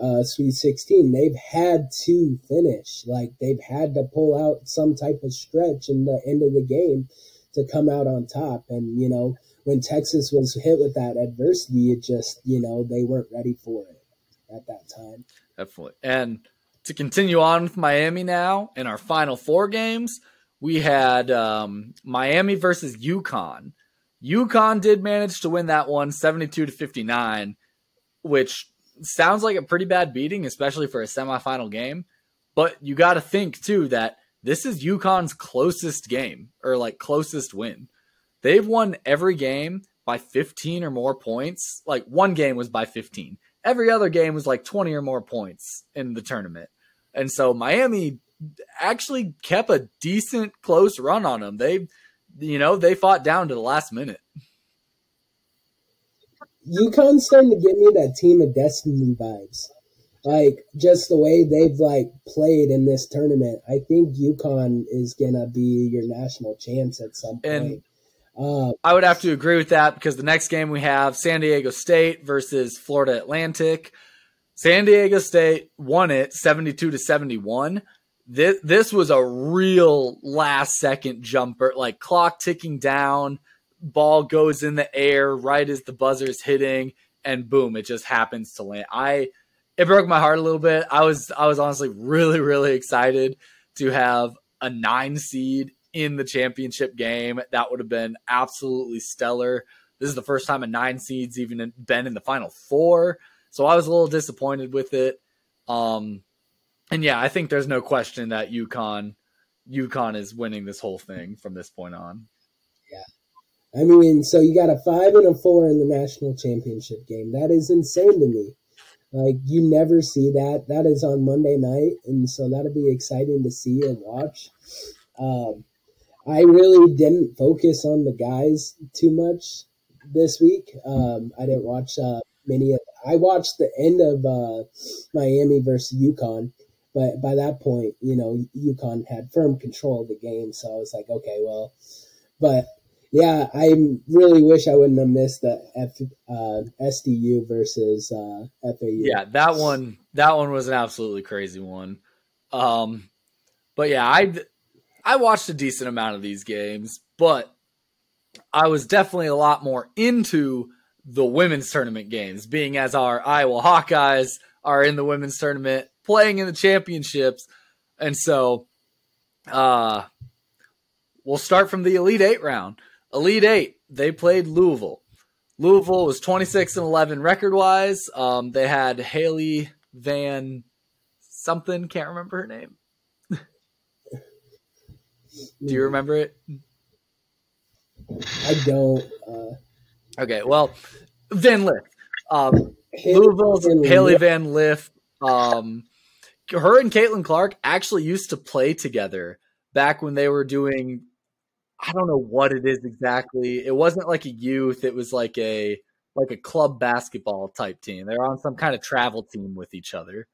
uh, Sweet 16, they've had to finish. Like they've had to pull out some type of stretch in the end of the game to come out on top. And, you know, when Texas was hit with that adversity, it just, you know, they weren't ready for it at that time. Definitely. And to continue on with Miami now in our final four games, we had um, Miami versus UConn. UConn did manage to win that one 72 to 59, which sounds like a pretty bad beating, especially for a semifinal game. But you got to think too that this is UConn's closest game or like closest win. They've won every game by 15 or more points. Like one game was by 15. Every other game was like 20 or more points in the tournament. And so Miami actually kept a decent close run on them. They, you know, they fought down to the last minute. UConn's starting to give me that team of destiny vibes. Like just the way they've like played in this tournament, I think UConn is gonna be your national champs at some point. Uh, I would have to agree with that because the next game we have San Diego State versus Florida Atlantic. San Diego State won it 72 to 71. This, this was a real last second jumper, like clock ticking down, ball goes in the air right as the buzzer's hitting, and boom, it just happens to land. I it broke my heart a little bit. I was I was honestly really, really excited to have a nine seed in the championship game. That would have been absolutely stellar. This is the first time a nine seed's even been in the final four. So I was a little disappointed with it. Um, and yeah, I think there's no question that UConn UConn is winning this whole thing from this point on. I mean, so you got a five and a four in the national championship game. That is insane to me. Like you never see that. That is on Monday night, and so that'll be exciting to see and watch. Um, I really didn't focus on the guys too much this week. Um, I didn't watch uh, many of. I watched the end of uh, Miami versus UConn, but by that point, you know, UConn had firm control of the game. So I was like, okay, well, but yeah, I really wish I wouldn't have missed the F, uh, SDU versus uh, FAU. Yeah, that one, that one was an absolutely crazy one. Um, but yeah, I I watched a decent amount of these games, but I was definitely a lot more into the women's tournament games, being as our Iowa Hawkeyes are in the women's tournament, playing in the championships. And so uh we'll start from the Elite Eight round. Elite Eight, they played Louisville. Louisville was 26 and 11 record wise. Um, they had Hailey Van something, can't remember her name. *laughs* Do you remember it? I don't. Uh, okay, well, Van Lith. Um, Louisville's Van Hailey Van Lith. Um, her and Caitlin Clark actually used to play together back when they were doing. I don't know what it is exactly. It wasn't like a youth. It was like a like a club basketball type team. They're on some kind of travel team with each other.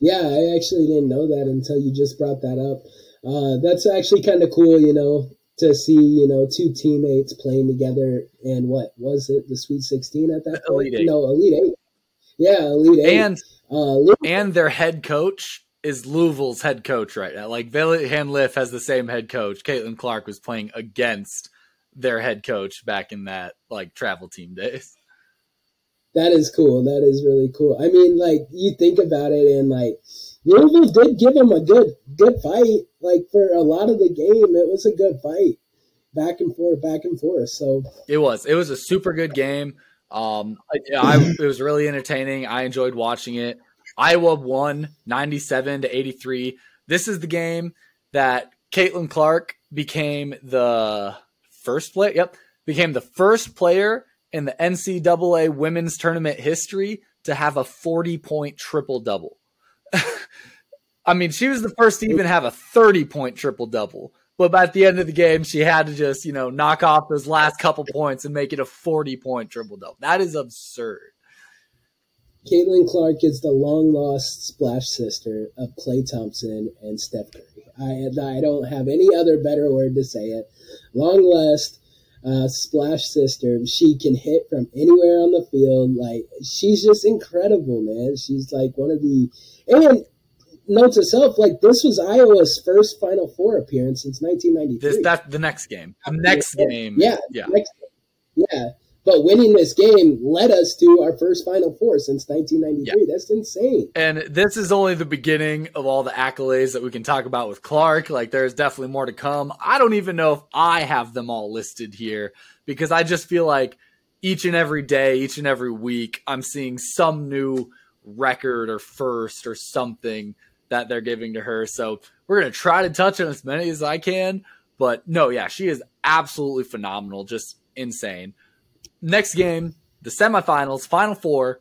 Yeah, I actually didn't know that until you just brought that up. Uh, that's actually kind of cool, you know, to see you know two teammates playing together and what was it the Sweet Sixteen at that point? Elite Eight. No, Elite Eight. Yeah, Elite Eight. And uh, and their head coach is Louisville's head coach right now. Like Van Lith has the same head coach. Caitlin Clark was playing against their head coach back in that like travel team days. That is cool. That is really cool. I mean, like you think about it, and like Louisville did give them a good good fight. Like for a lot of the game, it was a good fight, back and forth, back and forth. So it was. It was a super good game. Um, I, I, it was really entertaining. I enjoyed watching it. Iowa won 97 to 83. This is the game that Caitlin Clark became the first player. Yep, became the first player in the NCAA women's tournament history to have a 40 point triple double. *laughs* I mean, she was the first to even have a 30 point triple double. But by the end of the game, she had to just, you know, knock off those last couple points and make it a 40 point triple double. That is absurd. Caitlin Clark is the long lost splash sister of Klay Thompson and Steph Curry. I, I don't have any other better word to say it. Long lost uh, Splash Sister. She can hit from anywhere on the field. Like she's just incredible, man. She's like one of the and note to self, like this was Iowa's first Final Four appearance since 1993. This that the next game. The next yeah, game. Yeah. Yeah. Next, yeah. But winning this game led us to our first Final Four since 1993. Yeah. That's insane. And this is only the beginning of all the accolades that we can talk about with Clark. Like, there's definitely more to come. I don't even know if I have them all listed here because I just feel like each and every day, each and every week, I'm seeing some new record or first or something that they're giving to her. So we're going to try to touch on as many as I can. But no, yeah, she is absolutely phenomenal, just insane next game, the semifinals, final four,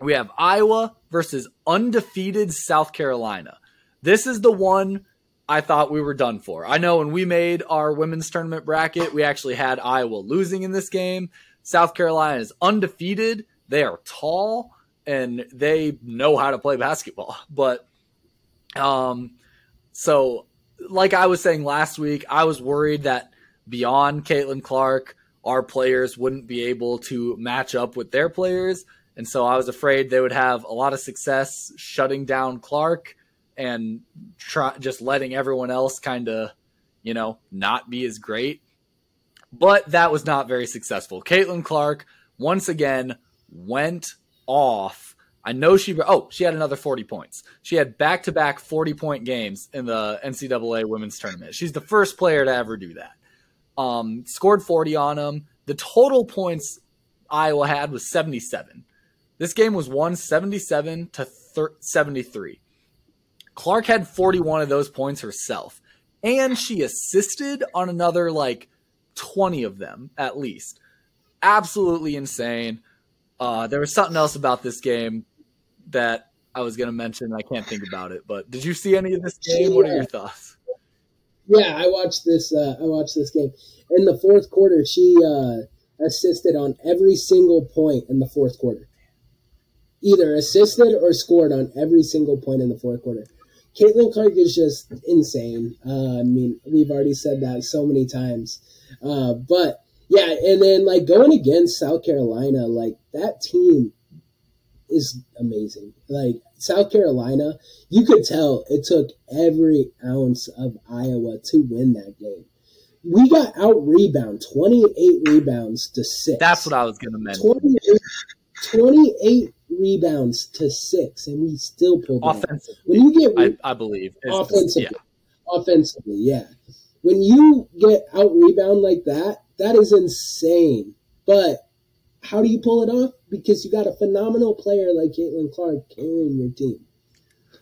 we have Iowa versus undefeated South Carolina. This is the one I thought we were done for. I know when we made our women's tournament bracket, we actually had Iowa losing in this game. South Carolina is undefeated. They are tall and they know how to play basketball. *laughs* But um so like I was saying last week, I was worried that beyond Caitlin Clark, our players wouldn't be able to match up with their players. And so I was afraid they would have a lot of success shutting down Clark and try, just letting everyone else kind of, you know, not be as great. But that was not very successful. Caitlin Clark, once again, went off. I know she, oh, she had another 40 points. She had back to back 40 point games in the NCAA women's tournament. She's the first player to ever do that. Um, scored 40 on them. The total points Iowa had was 77. This game was won 77 to 73. Clark had 41 of those points herself, and she assisted on another like 20 of them at least. Absolutely insane. Uh, there was something else about this game that I was going to mention. I can't think about it, but did you see any of this game? What are your thoughts? Yeah, I watched this. Uh, I watched this game in the fourth quarter. She uh, assisted on every single point in the fourth quarter, either assisted or scored on every single point in the fourth quarter. Caitlin Clark is just insane. Uh, I mean, we've already said that so many times, uh, but yeah, and then like going against South Carolina, like that team is amazing. Like South Carolina, you could tell it took every ounce of Iowa to win that game. We got out rebound 28 rebounds to six. That's what I was going to mention. 28, 28 rebounds to six, and we still pulled offensively. When you get, re- I, I, believe offensively, yeah. offensively, yeah. When you get out rebound like that, that is insane. But how do you pull it off? Because you got a phenomenal player like Caitlin Clark carrying your team.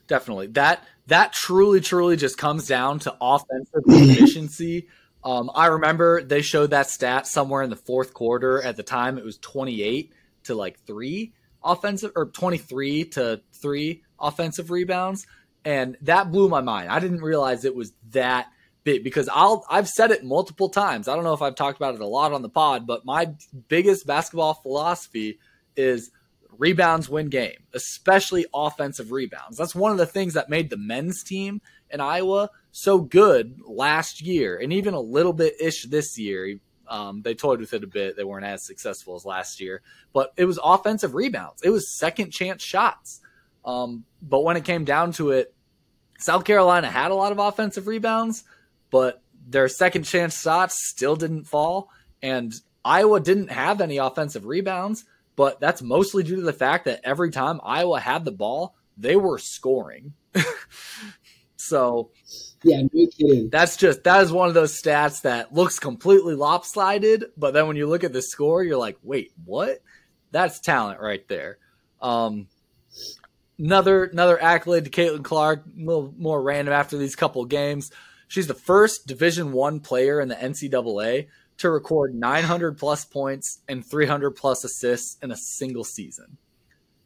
Definitely. That that truly, truly just comes down to offensive efficiency. *laughs* Um, I remember they showed that stat somewhere in the fourth quarter. At the time, it was 28 to like three offensive, or 23 to three offensive rebounds, and that blew my mind. I didn't realize it was that because I'll I've said it multiple times. I don't know if I've talked about it a lot on the pod, but my biggest basketball philosophy is rebounds win game, especially offensive rebounds. That's one of the things that made the men's team in Iowa so good last year and even a little bit ish this year. Um, they toyed with it a bit. They weren't as successful as last year, but it was offensive rebounds. It was second chance shots. Um, but when it came down to it, South Carolina had a lot of offensive rebounds, but their second chance shots still didn't fall. And Iowa didn't have any offensive rebounds, but that's mostly due to the fact that every time Iowa had the ball, they were scoring. *laughs* so, yeah, no kidding. That's just that is one of those stats that looks completely lopsided, but then when you look at the score, you're like, wait, what? That's talent right there. Um, another another accolade to Caitlin Clark, a little more random after these couple games. She's the first Division One player in the NCAA to record 900 plus points and 300 plus assists in a single season.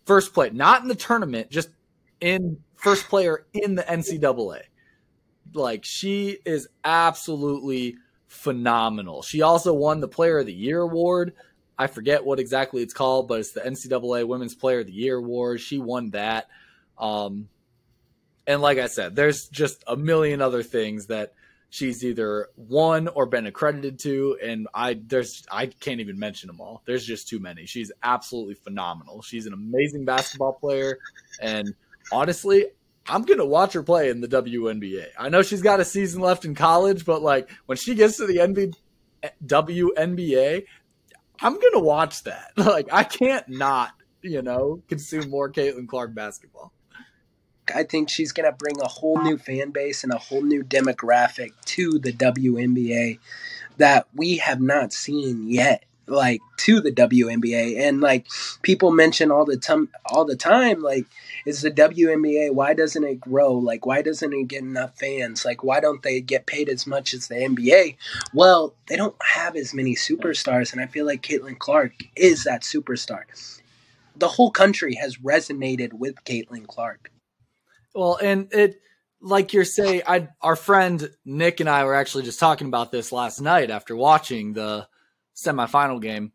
First play, not in the tournament, just in first player in the NCAA. Like she is absolutely phenomenal. She also won the Player of the Year award. I forget what exactly it's called, but it's the NCAA Women's Player of the Year award. She won that. Um, and like I said, there's just a million other things that she's either won or been accredited to and I there's I can't even mention them all. There's just too many. She's absolutely phenomenal. She's an amazing basketball player and honestly, I'm to watch her play in the WNBA. I know she's got a season left in college, but like when she gets to the NB, WNBA, I'm to watch that. *laughs* Like I can't not, you know, consume more Caitlin Clark basketball. I think she's going to bring a whole new fan base and a whole new demographic to the WNBA that we have not seen yet like to the WNBA and like people mention all the time all the time like is the WNBA why doesn't it grow? Like why doesn't it get enough fans? Like why don't they get paid as much as the NBA well they don't have as many superstars and I feel like Caitlin Clark is that superstar. The whole country has resonated with Caitlin Clark well, and it like you're saying, I our friend Nick and I were actually just talking about this last night after watching the semifinal game.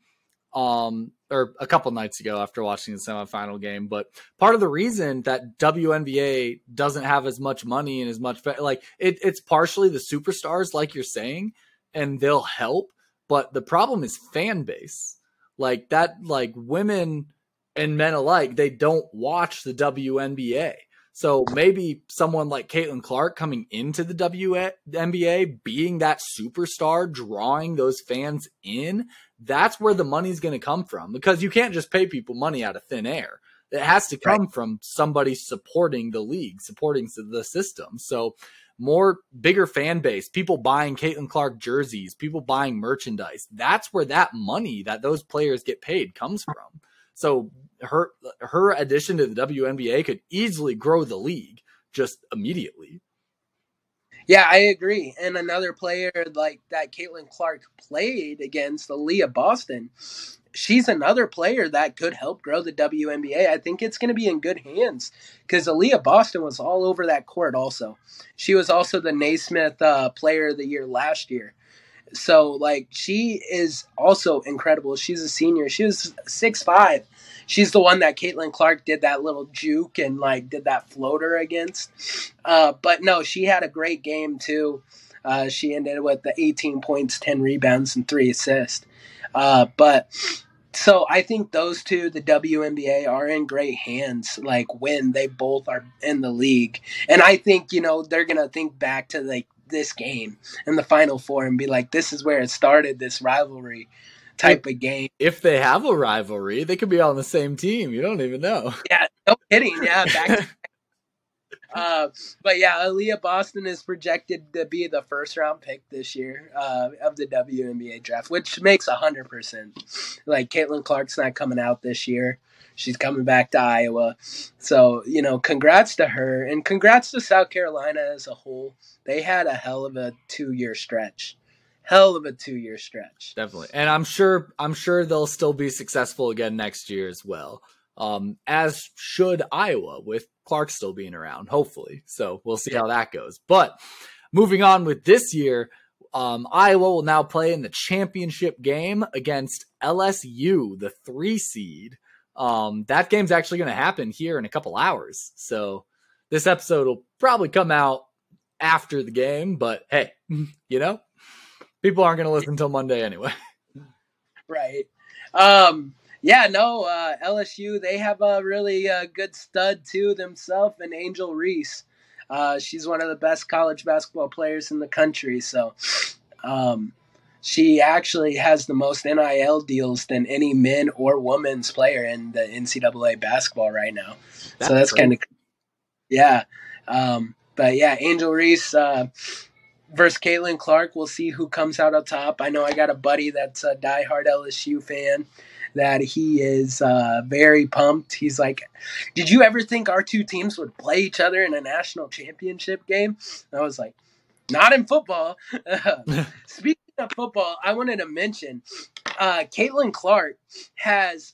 Um, or a couple nights ago after watching the semifinal game. But part of the reason that WNBA doesn't have as much money and as much like it, it's partially the superstars, like you're saying, and they'll help, but the problem is fan base. Like that, like women and men alike, they don't watch the WNBA. So maybe someone like Caitlin Clark coming into the WNBA, being that superstar, drawing those fans in, that's where the money's going to come from because you can't just pay people money out of thin air. It has to come right. from somebody supporting the league, supporting the system. So more bigger fan base, people buying Caitlin Clark jerseys, people buying merchandise. That's where that money that those players get paid comes from. So her her addition to the WNBA could easily grow the league just immediately. Yeah, I agree. And another player like that Caitlin Clark played against, Aliyah Boston, she's another player that could help grow the WNBA. I think it's going to be in good hands because Aliyah Boston was all over that court also. She was also the Naismith uh, Player of the Year last year. So, like, she is also incredible. She's a senior. She was six five she's the one that Caitlin Clark did that little juke and like did that floater against. Uh, but no, she had a great game too. Uh, she ended with the 18 points, 10 rebounds, and three assists. Uh, but so I think those two, the WNBA, are in great hands. Like when they both are in the league, and I think you know they're gonna think back to like this game in the Final Four and be like, this is where it started. This rivalry type of game. If they have a rivalry, they could be on the same team. You don't even know. *laughs* Yeah, no kidding. Yeah, back to *laughs* Uh, but yeah, Aliyah Boston is projected to be the first round pick this year uh, of the WNBA draft, which makes hundred percent. Like Caitlin Clark's not coming out this year; she's coming back to Iowa. So you know, congrats to her, and congrats to South Carolina as a whole. They had a hell of a two year stretch hell of a two year stretch. Definitely. And I'm sure I'm sure they'll still be successful again next year as well. Um, as should Iowa with Clark still being around, hopefully. So we'll see how that goes. But moving on with this year, um, Iowa will now play in the championship game against LSU, the three seed. Um, that game's actually going to happen here in a couple hours. So this episode will probably come out after the game, but hey, *laughs* you know, people aren't going to listen until Monday anyway. *laughs* right. Um, yeah, no, uh, LSU, they have a really uh, good stud too themselves, and Angel Reese. Uh, she's one of the best college basketball players in the country. So um, she actually has the most NIL deals than any men or women's player in the NCAA basketball right now. That's so that's kind of, yeah. Um, but yeah, Angel Reese, uh, versus Caitlin Clark. We'll see who comes out on top. I know I got a buddy that's a diehard LSU fan that he is uh, very pumped. He's like, Did you ever think our two teams would play each other in a national championship game? And I was like, Not in football. *laughs* *laughs* Speaking of football, I wanted to mention uh, Caitlin Clark has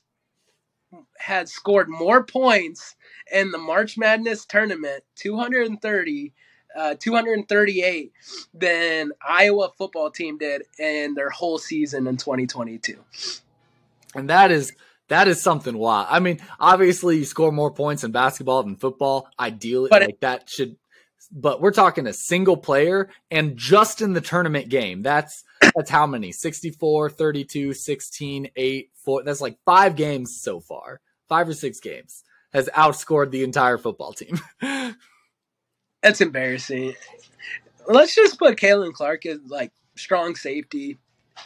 had scored more points in the March Madness tournament, 230 uh, 238 than Iowa football team did in their whole season in 2022. And that is that is something wild. I mean, obviously you score more points in basketball than football. Ideally, but like it, that should but we're talking a single player and just in the tournament game. That's that's how many? 64, 32, 16, 8, 4. That's like 5 games so far. 5 or 6 games has outscored the entire football team. *laughs* That's embarrassing. Let's just put Caitlin Clark as like strong safety.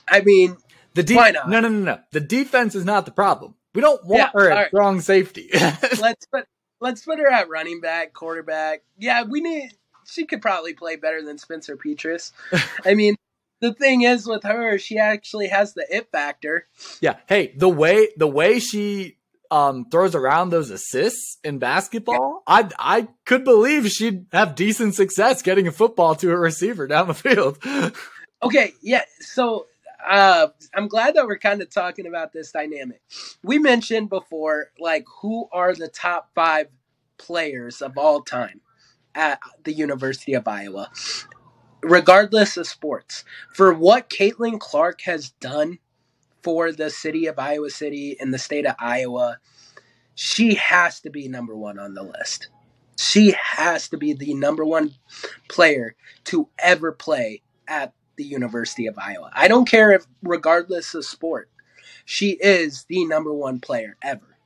I mean, the de- why not? No, no, no, no. The defense is not the problem. We don't want yeah, her at right. strong safety. *laughs* let's put let's put her at running back, quarterback. Yeah, we need. She could probably play better than Spencer Petras. *laughs* I mean, the thing is with her, she actually has the it factor. Yeah. Hey, the way the way she um, throws around those assists in basketball, I I could believe she'd have decent success getting a football to a receiver down the field. *laughs* okay, yeah. So uh, I'm glad that we're kind of talking about this dynamic. We mentioned before, like, who are the top five players of all time at the University of Iowa, regardless of sports. For what Caitlin Clark has done for the city of Iowa City in the state of Iowa, she has to be number one on the list. She has to be the number one player to ever play at the University of Iowa. I don't care if, regardless of sport, she is the number one player ever.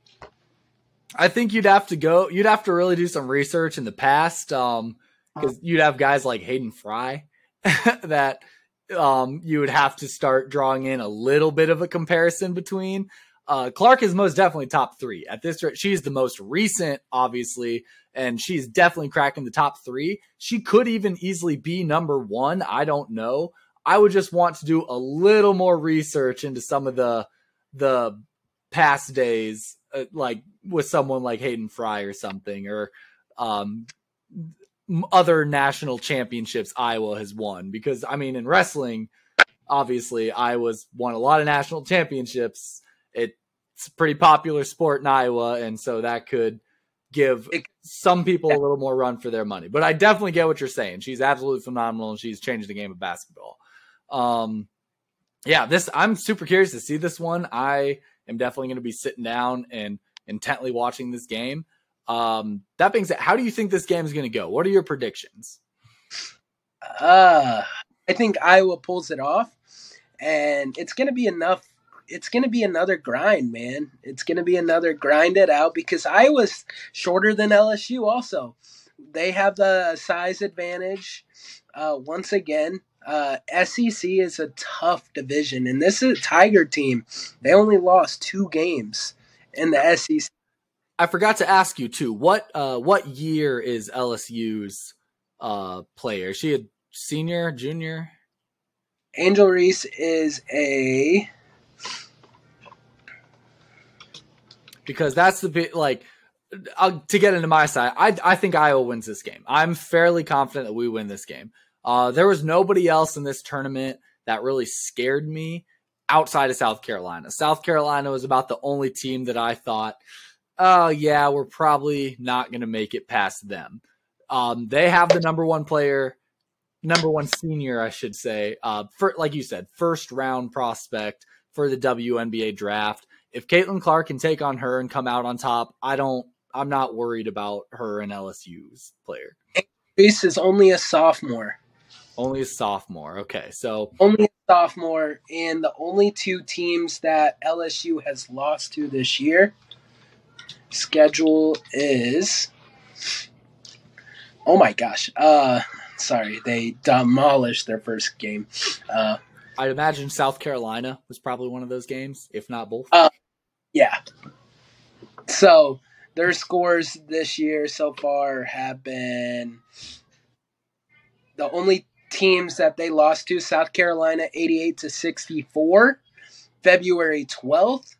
I think you'd have to go. You'd have to really do some research in the past, um, because you'd have guys like Hayden Fry *laughs* that um, you would have to start drawing in a little bit of a comparison between. Uh, Clark is most definitely top three at this rate. She's the most recent, obviously, and she's definitely cracking the top three. She could even easily be number one. I don't know. I would just want to do a little more research into some of the the past days, uh, like with someone like Hayden Fry or something, or um, other national championships Iowa has won. Because I mean, in wrestling, obviously Iowa's won a lot of national championships. It's a pretty popular sport in Iowa, and so that could give some people a little more run for their money. But I definitely get what you're saying. She's absolutely phenomenal, and she's changed the game of basketball. Um, yeah, this I'm super curious to see this one. I am definitely going to be sitting down and intently watching this game. Um, that being said, how do you think this game is going to go? What are your predictions? Uh, I think Iowa pulls it off, and it's going to be enough. It's going to be another grind, man. It's going to be another grind it out because Iowa's shorter than LSU. Also, they have the size advantage. Uh, once again, uh, SEC is a tough division, and this is a Tiger team. They only lost two games in the SEC. I forgot to ask you too. What uh, what year is LSU's uh, player? Is she a senior, junior? Angel Reese is a because that's the bit like uh, to get into my side. I I think Iowa wins this game. I'm fairly confident that we win this game. Uh, there was nobody else in this tournament that really scared me outside of South Carolina. South Carolina was about the only team that I thought, oh, yeah, we're probably not going to make it past them. Um, they have the number one player, number one senior, I should say, uh, for, like you said, first round prospect for the WNBA draft. If Caitlin Clark can take on her and come out on top, I don't, I'm not worried about her and LSU's player. Reese is only a sophomore. Only a sophomore. Okay, so only a sophomore, and the only two teams that LSU has lost to this year schedule is. Oh my gosh! Uh, sorry, they demolished their first game. Uh, I'd imagine South Carolina was probably one of those games, if not both. Uh, yeah. So their scores this year so far have been the only teams that they lost to South Carolina 88 to 64 February 12th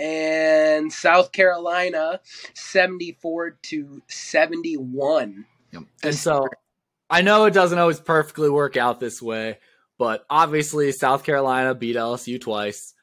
and South Carolina 74 to 71. Yep. And so I know it doesn't always perfectly work out this way, but obviously South Carolina beat LSU twice.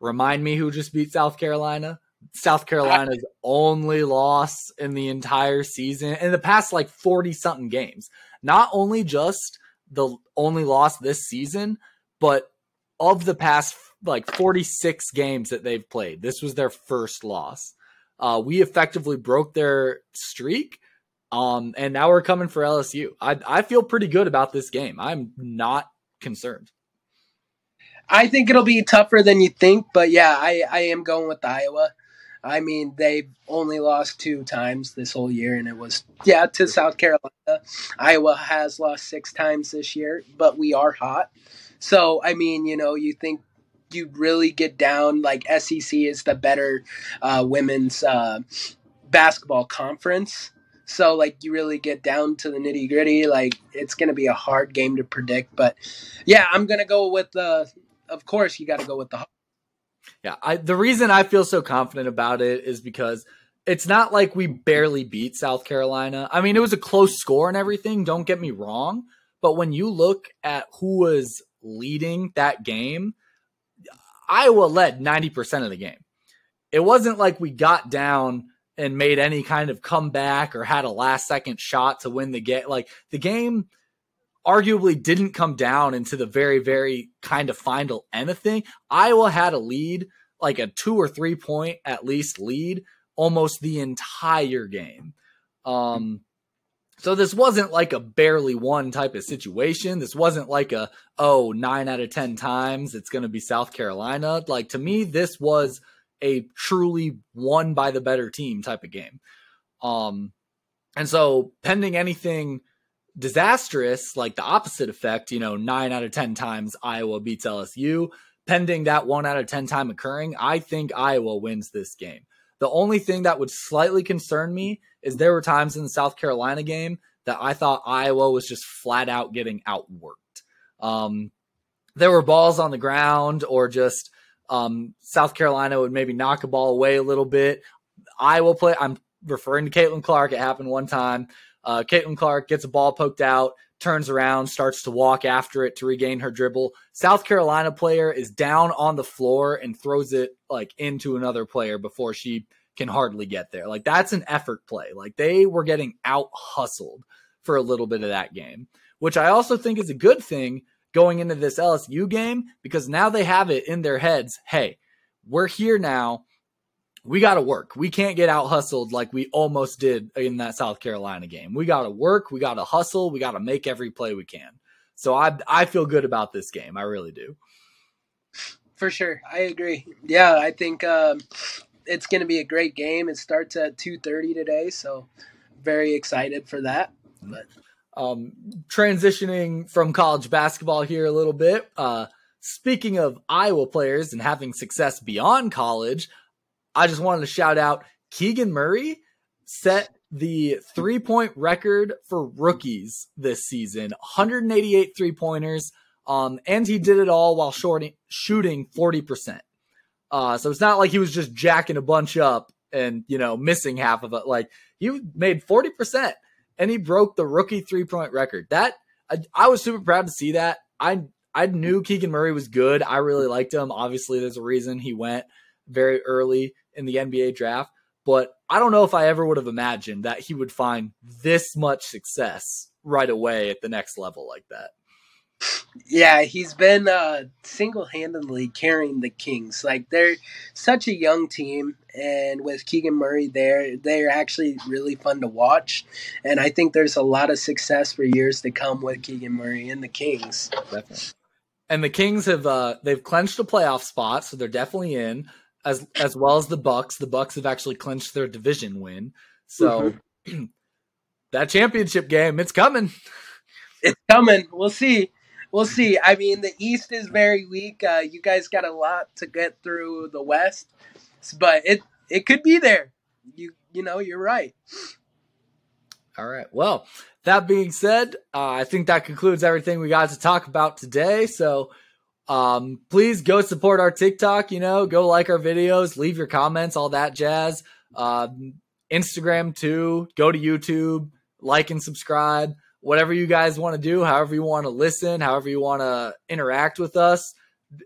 Remind me who just beat South Carolina? South Carolina's only loss in the entire season in the past like 40 something games. Not only just the only loss this season, but of the past like 46 games that they've played, this was their first loss. Uh, we effectively broke their streak. Um, and now we're coming for LSU. I, I feel pretty good about this game. I'm not concerned. I think it'll be tougher than you think, but yeah, I, I am going with Iowa. I mean, they've only lost two times this whole year, and it was, yeah, to South Carolina. Iowa has lost six times this year, but we are hot. So, I mean, you know, you think you really get down, like SEC is the better uh, women's uh, basketball conference. So, like, you really get down to the nitty gritty. Like, it's going to be a hard game to predict. But yeah, I'm going to go with the, of course, you got to go with the yeah, I, the reason I feel so confident about it is because it's not like we barely beat South Carolina. I mean, it was a close score and everything, don't get me wrong. But when you look at who was leading that game, Iowa led 90% of the game. It wasn't like we got down and made any kind of comeback or had a last second shot to win the game. Like the game arguably didn't come down into the very, very kind of final anything. Iowa had a lead, like a two or three point at least lead, almost the entire game. Um, So this wasn't like a barely won type of situation. This wasn't like a, oh, nine out of 10 times it's going to be South Carolina. Like to me, this was a truly won by the better team type of game. Um, and so pending anything disastrous, like the opposite effect, you know, nine out of 10 times Iowa beats LSU, pending that one out of 10 time occurring, I think Iowa wins this game. The only thing that would slightly concern me is there were times in the South Carolina game that I thought Iowa was just flat out getting outworked. Um, there were balls on the ground or just um, South Carolina would maybe knock a ball away a little bit. Iowa play. I'm referring to Caitlin Clark. It happened one time. Uh, Caitlin Clark gets a ball poked out, turns around, starts to walk after it to regain her dribble. South Carolina player is down on the floor and throws it like into another player before she can hardly get there. Like that's an effort play. Like they were getting out hustled for a little bit of that game, which I also think is a good thing going into this LSU game because now they have it in their heads. Hey, we're here now. We got to work. We can't get out hustled like we almost did in that South Carolina game. We got to work. We got to hustle. We got to make every play we can. So I I feel good about this game. I really do. For sure, I agree. Yeah, I think um, it's going to be a great game. It starts at two thirty today, so very excited for that. But um, transitioning from college basketball here a little bit. Uh, speaking of Iowa players and having success beyond college, I just wanted to shout out Keegan Murray set the three point record for rookies this season 188 three pointers. Um, and he did it all while shorting, shooting 40%. Uh, so it's not like he was just jacking a bunch up and, you know, missing half of it. Like he made 40% and he broke the rookie three point record. That I, I, was super proud to see that. I I knew Keegan Murray was good. I really liked him. Obviously, there's a reason he went very early in the NBA draft. But I don't know if I ever would have imagined that he would find this much success right away at the next level like that. Yeah, he's been uh, single-handedly carrying the Kings. Like they're such a young team, and with Keegan Murray there, they're actually really fun to watch. And I think there's a lot of success for years to come with Keegan Murray and the Kings. Definitely. And the Kings have uh, they've clinched a playoff spot, so they're definitely in. As as well as the Bucks. The Bucks have actually clinched their division win. So mm-hmm. *clears throat* that championship game, it's coming. It's coming. We'll see we'll see. I mean, the East is very weak. Uh, you guys got a lot to get through the West, but it it could be there. You you know, you're right. All right. Well, that being said, uh, I think that concludes everything we got to talk about today. So, um, please go support our TikTok. You know, go like our videos, leave your comments, all that jazz. Um, Instagram too. Go to YouTube, like and subscribe whatever you guys want to do, however you want to listen, however you want to interact with us,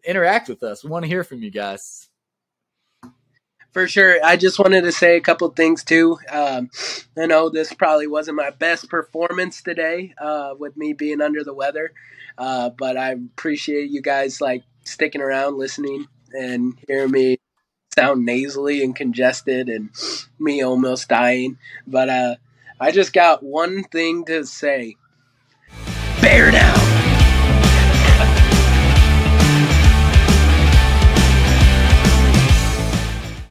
interact with us. We want to hear from you guys. For sure. I just wanted to say a couple things too. Um, I know this probably wasn't my best performance today uh, with me being under the weather, uh, but I appreciate you guys like sticking around, listening, and hearing me sound nasally and congested and me almost dying. But uh, I just got one thing to say. Bear down!